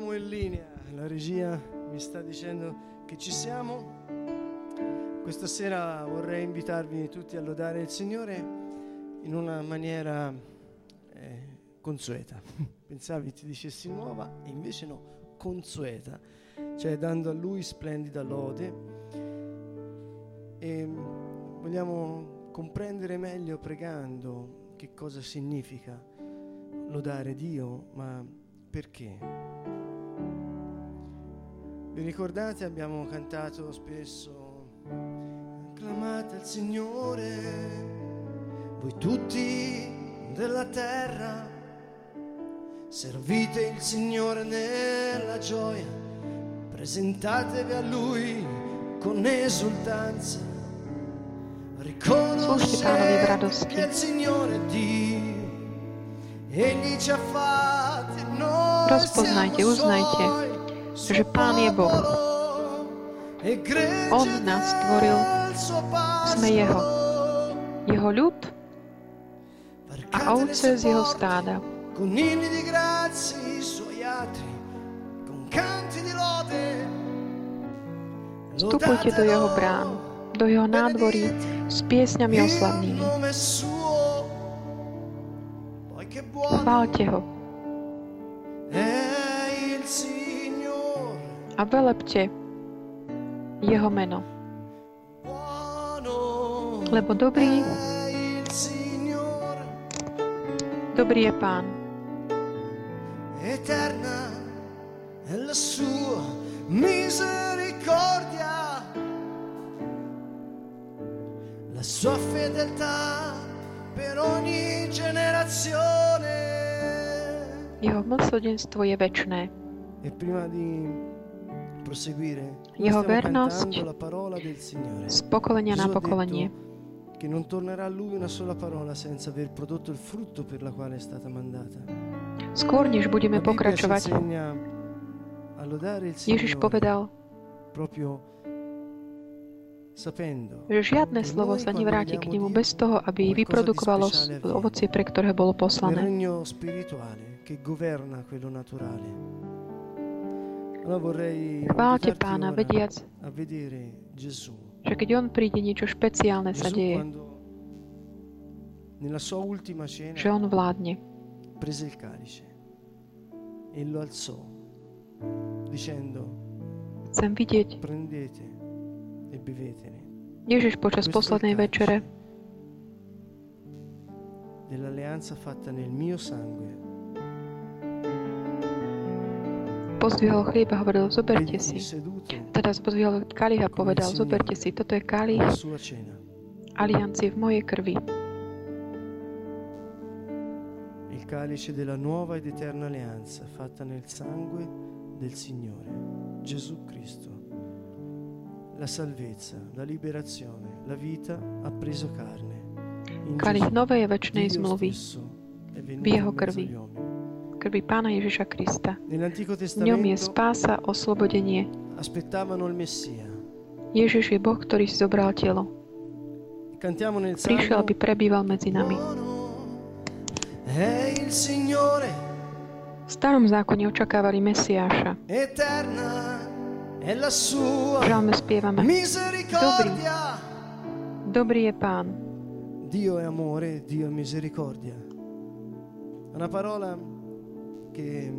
Siamo in linea, la regia mi sta dicendo che ci siamo. Questa sera vorrei invitarvi tutti a lodare il Signore in una maniera eh, consueta. Pensavi ti dicessi nuova, e invece no, consueta, cioè dando a Lui splendida lode. E vogliamo comprendere meglio pregando che cosa significa lodare Dio, ma perché? Vi ricordate abbiamo cantato spesso acclamate il Signore voi tutti della terra servite il Signore nella gioia presentatevi a Lui con esultanza riconoscete che il Signore è Dio egli ci ha fatti noi Rozpoznajte, uznajte, že Pán je Boh. On nás stvoril, sme Jeho. Jeho ľud a ovce z Jeho stáda. Vstupujte do Jeho brán, do Jeho nádvorí s piesňami oslavnými. Chválte Ho a velepte Jeho meno. Lebo dobrý, dobrý je Pán. Eterna è la sua misericordia, la sua fedeltà per ogni generazione. Jeho milosrdenstvo je večné. E prima di Jeho vernosť z pokolenia na pokolenie. che non tornerà a lui una sola parola senza aver prodotto il frutto per la quale è stata mandata. Skôr, než budeme pokračovať, Ježiš povedal, že žiadne slovo sa nevráti k nemu bez toho, aby vyprodukovalo ovocie, pre ktoré bolo poslané. Chválte Pána, vediac, že keď On príde, niečo špeciálne sa deje. Že On vládne. e bevetene Ježiš počas poslednej večere dell'alleanza fatta nel mio sangue pozdvihol chlieb a hovoril, zoberte si. Teda pozdvihol kalich a povedal, zoberte si, toto je kalich aliancie v mojej krvi. Il calice della nuova ed eterna alleanza fatta nel sangue del Signore, Gesù Cristo. La salvezza, la liberazione, la vita ha preso carne. Kalich novej večnej Dio zmluvy v jeho krvi. Krvi Pána Ježiša Krista. V ňom je spása, oslobodenie. Ježiš je Boh, ktorý si zobral telo. Prišiel, aby prebýval medzi nami. V starom zákone očakávali Mesiáša. V žalme spievame. misericordia. Dobrý je Pán. Dio è amore, Dio è misericordia. Una parola che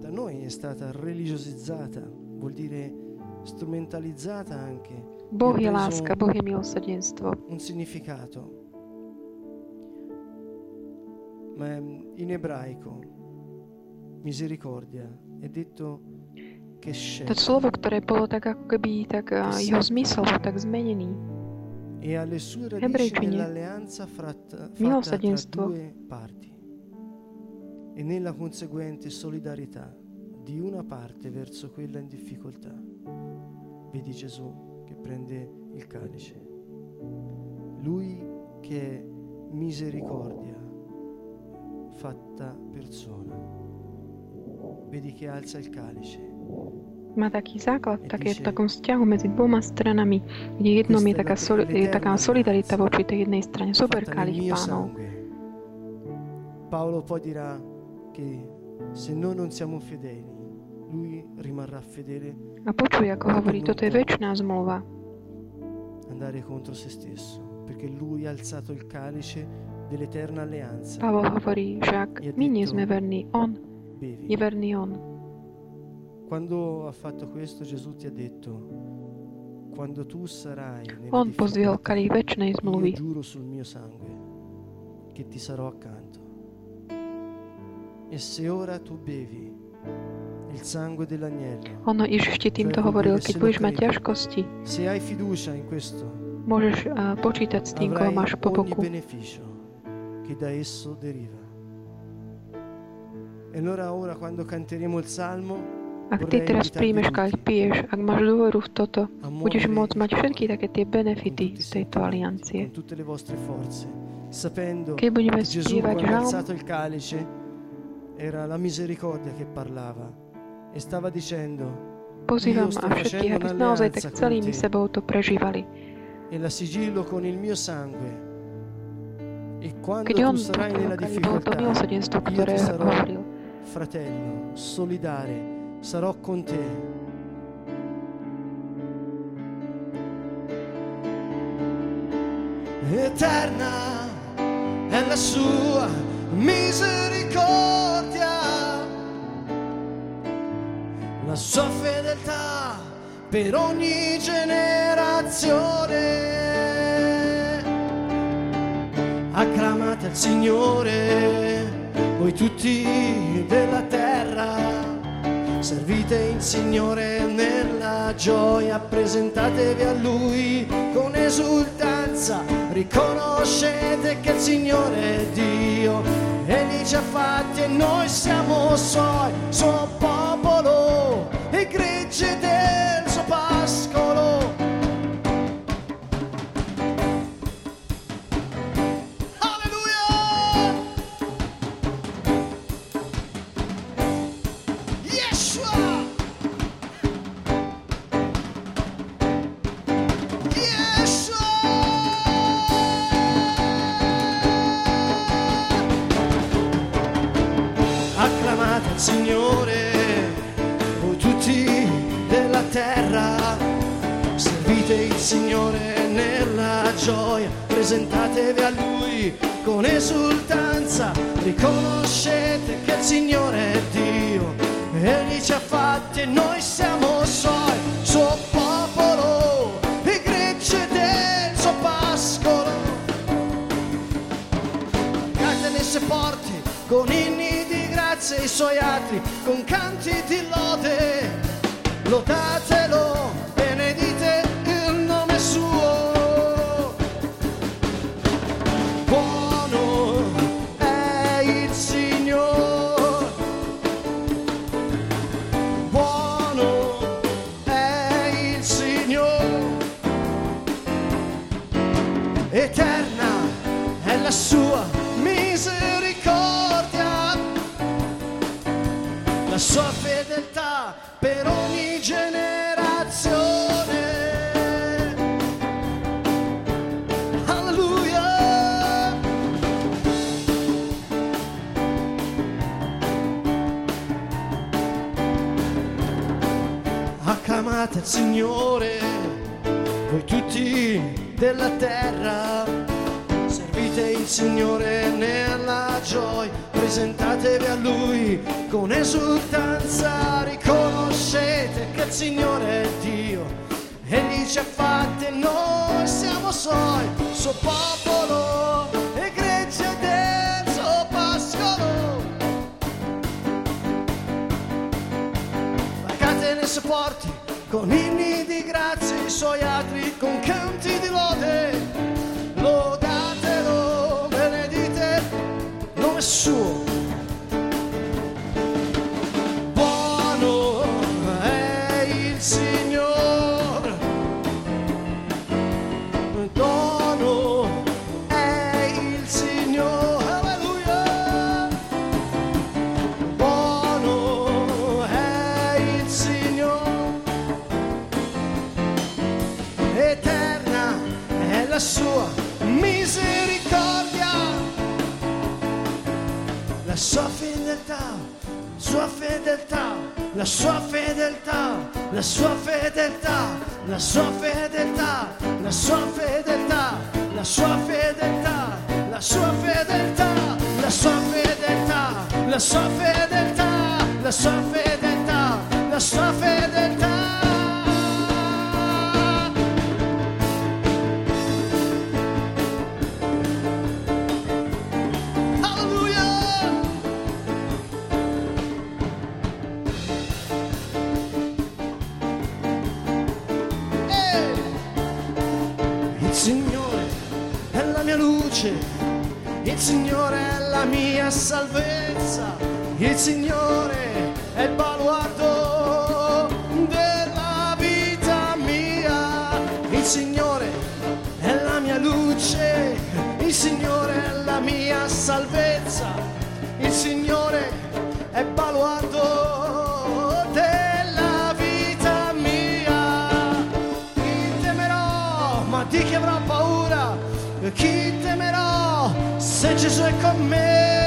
da noi è stata religiosizzata, vuol dire strumentalizzata anche, Boh láska, Boh milosrdenstvo. un significato. Ma in ebraico misericordia è detto che To slovo, ktoré bolo tak ako keby, tak jeho zmysel bol tak zmenený. e ha le sue radici nell'alleanza fratta, fatta tra Milosrdenstvo. due parti e nella conseguente solidarietà di una parte verso quella in difficoltà. Vedi Gesù che prende il calice. Lui che è misericordia fatta persona. Vedi che alza il calice. Má taký základ, také, v takom vzťahu medzi dvoma stranami, kde jednom je taká, soli, je taká solidarita voči tej jednej strane. Super mio pánov. Paolo poi dirà che se noi non siamo fedeli, lui rimarrà fedele A počuj, ako hovorí, toto je väčšiná zmluva. andare contro se stesso, perché lui ha alzato il calice dell'eterna alleanza. Pavol hovorí, že ak my nie sme verní, on je verný on. Quando ha fatto questo Gesù ti ha detto, quando tu sarai On difficoltà, kalich väčšnej io zmluvy. giuro sul mio sangue che ti sarò accanto. Ono Ježiš ti týmto hovoril, keď budeš mať ťažkosti, môžeš eh, počítať s tým, koho máš po boku. Ak ty teraz príjmeš piješ, ak máš dôveru v toto, budeš môcť mať všetky také tie benefity z tejto aliancie. Keď budeme spievať žalm, pozývam Io sto a všetkých, aby naozaj tak celými sebou to prežívali. e la sigillo con il mio sangue e quando Keď tu on sarai nella toto bolo to milosrdenstvo, ktoré hovoril. fratello solidare sarò con te eterna è la sua misericordia la sua fedeltà per ogni generazione. Acclamate il Signore voi tutti della terra. Servite il Signore nella gioia presentatevi a Lui con esultanza. Riconoscete che il Signore è Dio Egli ci ha fatti e noi siamo suoi suo popolo e gregge Signore nella gioia, presentatevi a Lui con esultanza, riconoscete che il Signore è Dio, Egli ci ha fatti e noi siamo Suoi, Suo popolo, e gregge del Suo pascolo. Cante nelle porte con inni di grazia i Suoi atri, con canti di lode, lodatelo, Acclamate il Signore, voi tutti della terra, servite il Signore nella gioia, presentatevi a Lui con esultanza, riconoscete che il Signore è Dio, Egli ci ha fatti e noi siamo Suoi, Suo popolo, con inni di grazia i suoi atri con na é sua oferta. Il Signore è la mia luce, il Signore è la mia salvezza, il Signore è il baluardo rzekomym.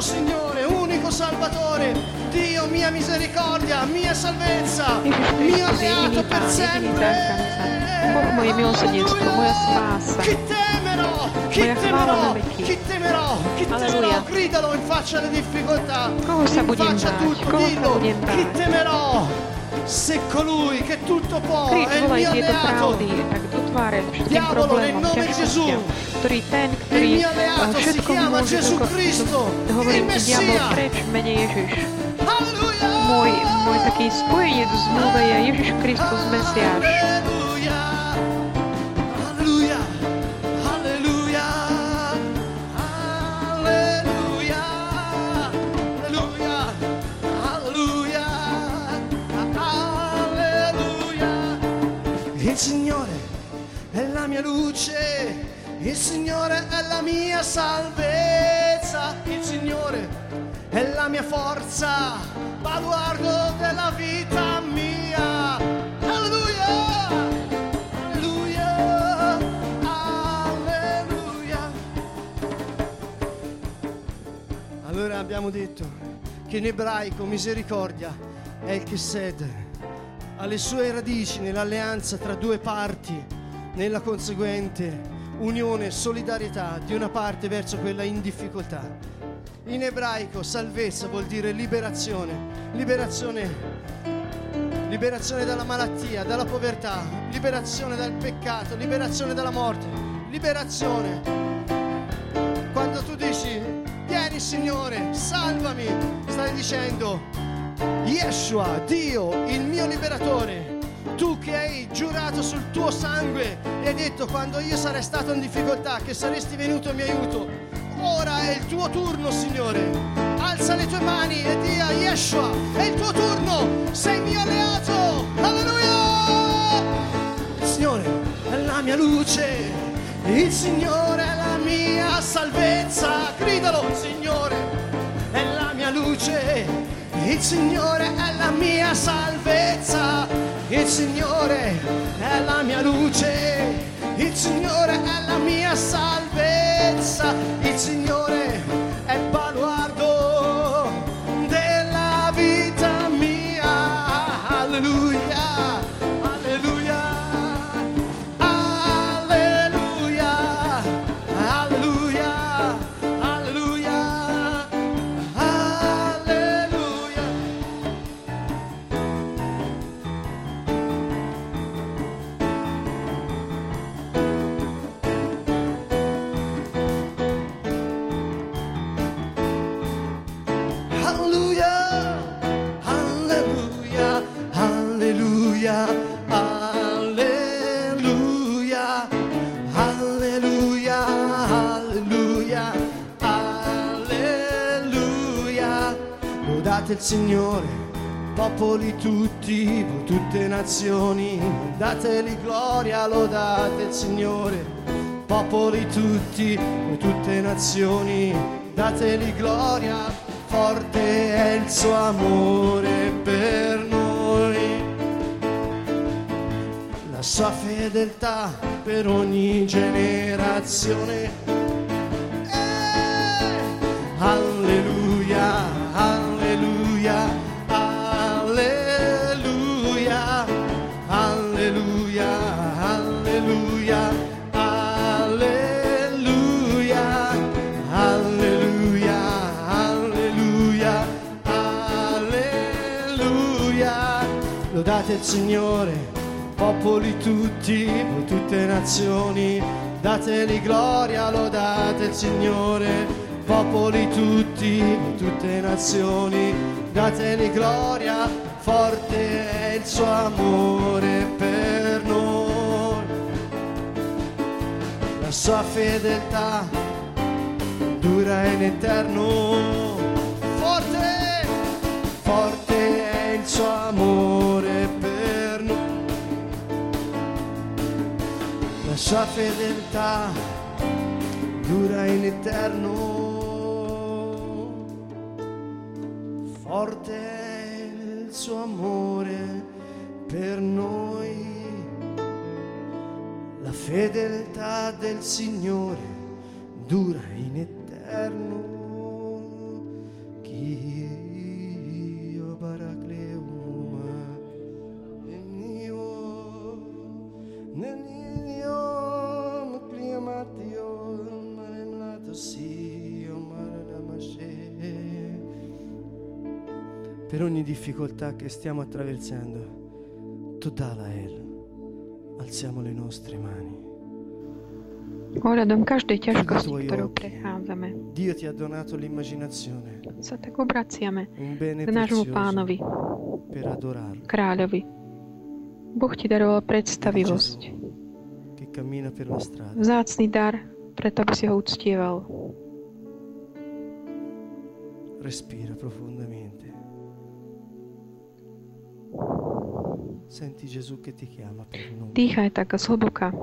Unico Signore, unico Salvatore, Dio mia misericordia, mia salvezza, mio alleato per sempre! Boh moje milosrdenstvo, moja spása. Chi temerò? Chi temerò? Chi temerò? Chi temerò? Gridalo in faccia alle difficoltà. In faccia a tutto, dillo. Chi temerò? Se colui che tutto può è il mio alleato. otvárajú všetkým problémom, ťažkostiam, ktorý ten, ktorý všetko môže toľko Kristo, hovorím ti diabol, preč, mene Ježiš. Môj, môj taký spojenec v zmluve je Ježiš Kristus Mesiáš. Signore! Mia luce, il Signore è la mia salvezza, il Signore è la mia forza, baluardo della vita mia. Alleluia! Alleluia! Alleluia! Allora abbiamo detto che in ebraico misericordia è il Chesed, ha le sue radici nell'alleanza tra due parti, nella conseguente unione e solidarietà di una parte verso quella in difficoltà. In ebraico salvezza vuol dire liberazione, liberazione liberazione dalla malattia, dalla povertà, liberazione dal peccato, liberazione dalla morte, liberazione. Quando tu dici, vieni Signore, salvami, stai dicendo, Yeshua, Dio, il mio liberatore, tu che hai giurato sul tuo sangue e hai detto quando io sarei stato in difficoltà che saresti venuto in mio aiuto, ora è il tuo turno Signore. Alza le tue mani e dia a Yeshua, è il tuo turno, sei mio alleato, alleluia! Il Signore è la mia luce, il Signore è la mia salvezza, gridalo, Signore è la mia luce, il Signore è la mia salvezza, il Signore è la mia luce, il Signore è la mia salvezza, il Signore Signore, popoli tutti, tutte nazioni, dateli gloria, lodate il Signore, popoli tutti, tutte nazioni, dateli gloria, forte è il suo amore per noi. La sua fedeltà per ogni generazione. Il Signore, popoli tutti, tutte nazioni, dateli gloria, lodate il Signore, popoli tutti, tutte nazioni, dateli gloria, forte è il suo amore per noi. La sua fedeltà dura in eterno. Forte, forte è il suo amore per sua fedeltà dura in eterno. Forte è il suo amore per noi. La fedeltà del Signore dura in eterno. Difficoltà che stiamo attraversando, Todalael, alziamo le nostre mani. Ohľadom každej ťažkosti, ktorou prechádzame, Dio ti ha donato l'immaginazione, sa tak obraciame k nášmu pánovi, per adorarlo. kráľovi. Boh ti daroval predstavivosť, Gesù che cammina per la strada. vzácný dar, preto by si ho uctieval. Respira profondamente. Senti Gesù che ti chiama per nome. Dýchaj tak zhlboka.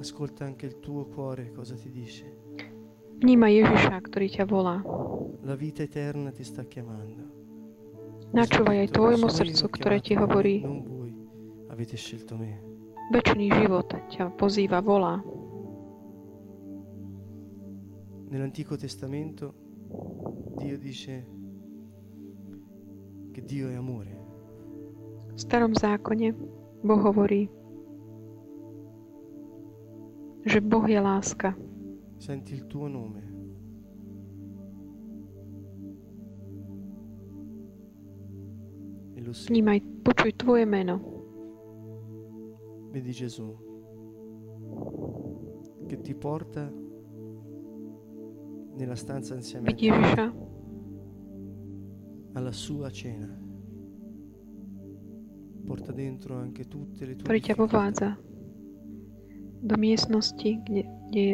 Ascolta anche il tuo cuore cosa ti dice. Vnímaj Ježiša, ktorý ťa volá. La vita eterna ti sta chiamando. Načúvaj aj tvojmu srdcu, ktoré ti hovorí, Non voi avete scelto me. väčší život ťa pozýva, volá. Nell'Antico Testamento Dio dice che Dio è amore. V starom zákone Boh hovorí, že Boh je láska. Senti il tuo nome. E lo senti. Vnímaj, počuj tvoje meno. Vedi Gesù che ti porta nella stanza insieme a Ježiša, alla sua cena. Porta dentro anche tutte le tue vovádza do miestnosti, kde, kde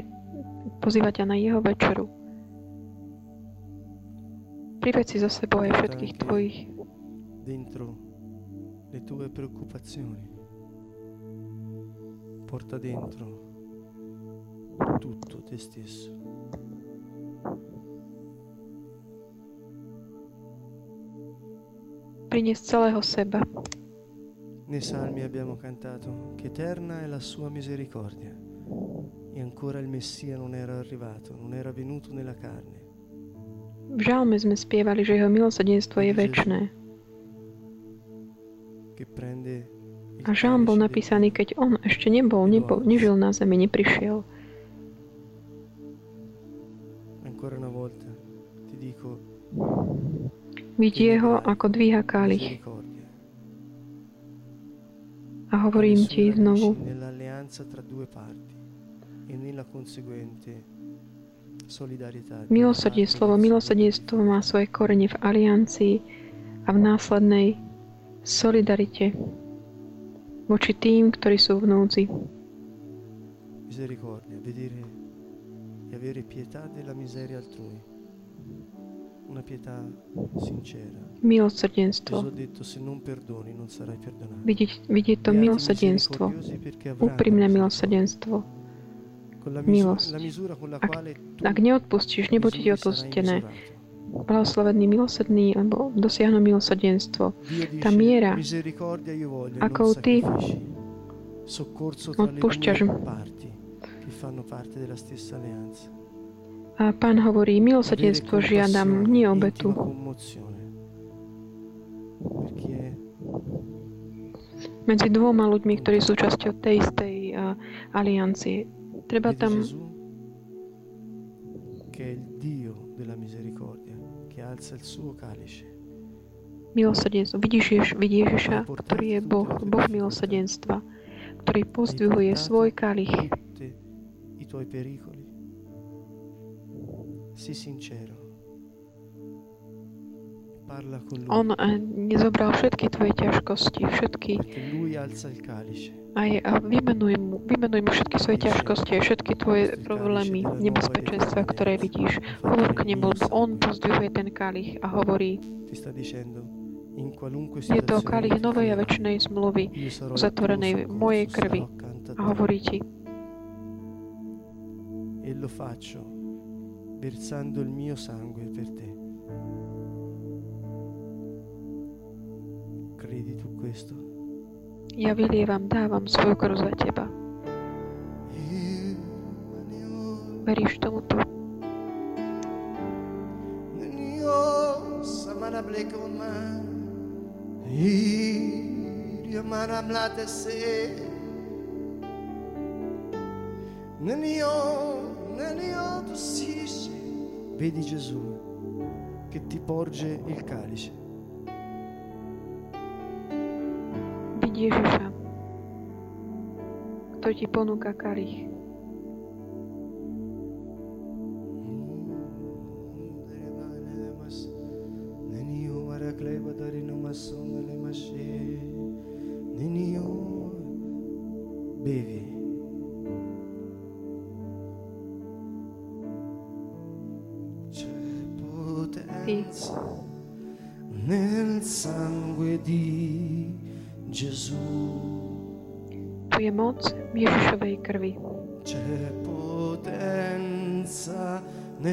pozýva ťa na jeho večeru. Priveď si za sebou aj všetkých tvojich dentro le tue preoccupazioni. Porta dentro tutto te stesso. Priniesť celého seba. Nei salmi abbiamo cantato che eterna è la sua misericordia e ancora il Messia non era arrivato, non era venuto nella carne. V žalme sme spievali, že jeho milosrdenstvo je il A žalm bol napísaný, keď on ešte nebol, nebol, nežil na zemi, neprišiel. Vidie ho, ako dvíha kalich. A hovorím ti znovu, e conseguente Milosrdenstvo, milosrdenstvo má svoje korene v aliancii a v následnej solidarite voči tým, ktorí sú v núdzi. Misericordia, vedere e avere pietà della miseria altrui una pietà sincera. Milosrdenstvo. Vidieť, vidieť to milosrdenstvo. Úprimné milosrdenstvo. Milosť. Ak, ak neodpustíš, nebude ti odpustené. Blahoslovený milosrdný, alebo dosiahnu milosrdenstvo. Tá miera, akou ty odpúšťaš, fanno parte della stessa alleanza. A pán hovorí, milosrdenstvo žiadam, nie obetu. Medzi dvoma ľuďmi, ktorí sú časťou tej istej uh, aliancie. Treba tam milosrdenstvo. Vidíš, Jež, vidíš Ježiša, ktorý je Boh, Boh milosrdenstva, ktorý pozdvihuje svoj kalich. tutti i tuoi pericoli. Sii sincero. On eh, nezobral všetky tvoje ťažkosti, všetky aj a vymenuj mu, vymenuj mu všetky svoje ťažkosti, všetky tvoje problémy, nebezpečenstva, ktoré vidíš. Hovor k nemu, lebo on pozdvihuje ten kalich a hovorí, je to kalich novej a trovi, väčšinej zmluvy uzatvorenej v mojej krvi. a hovorí ti, E lo faccio versando il mio sangue per te. Credi tu questo? ja vylievam, dávam svoju krv za teba. Veríš tomuto? Nenio, Vedi Gesù che ti porge il calice. Vidí Ježiša, ktorý ti ponúka kalich.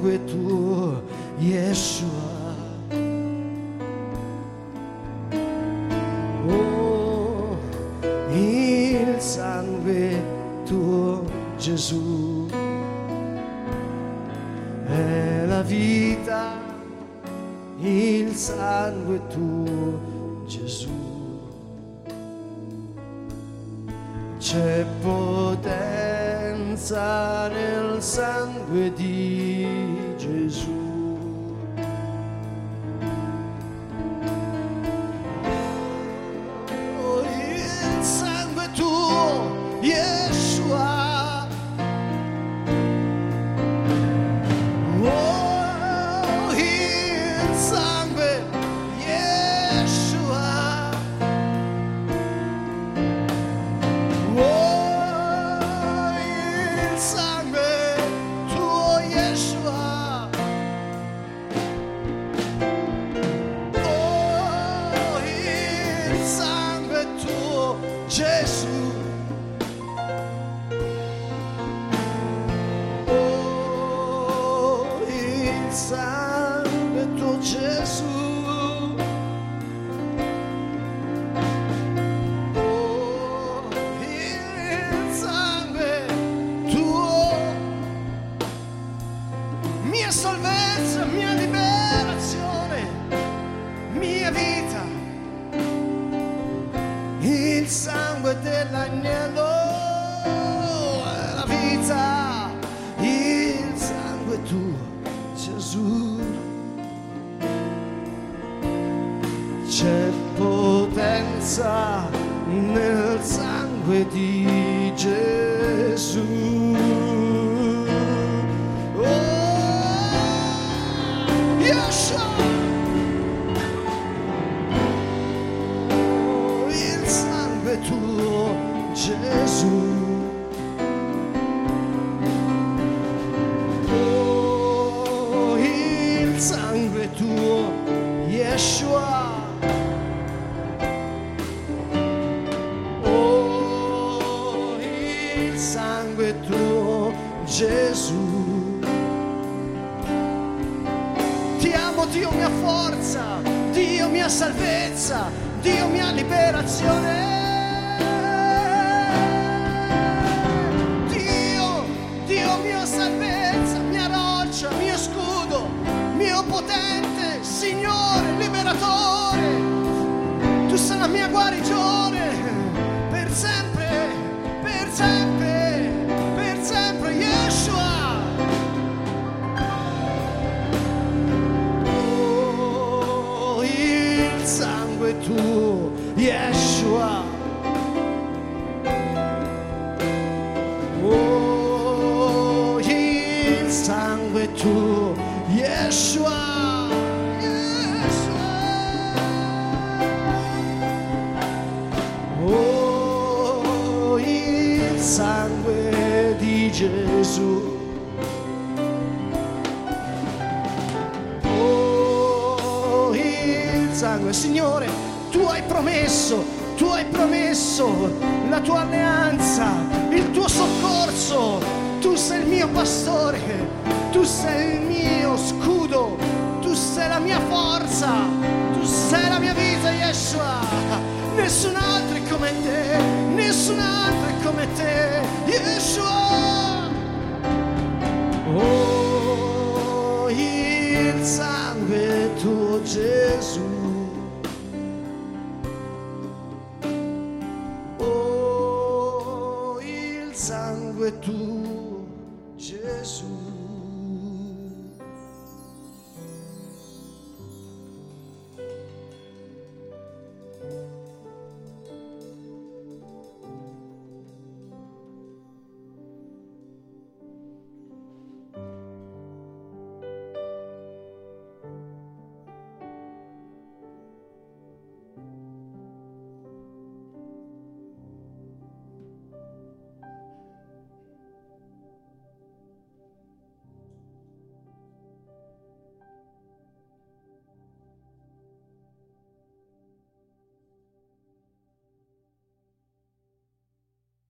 Sangue tuo, Yeshua. Oh, il sangue tuo, Gesù. È la vita, il sangue tuo, Gesù. C'è potenza nel sangue di Gesù. Tuo Gesù. Ti amo Dio mia forza, Dio mia salvezza, Dio mia liberazione. Dio, Dio mia salvezza, mia roccia, mio scudo, mio potente, Signore, liberatore. Tu sei la mia guarigione tuo, Yeshua. Oh, il sangue tuo, Yeshua. Yeshua. Oh, il sangue di Gesù. Oh, sangue. Signore, tu promesso, tu hai promesso la tua alleanza, il tuo soccorso. Tu sei il mio pastore, tu sei il mio scudo, tu sei la mia forza, tu sei la mia vita, Yeshua. Nessun altro è come te, nessun altro è come te, Yeshua. Oh, il sangue tuo Gesù.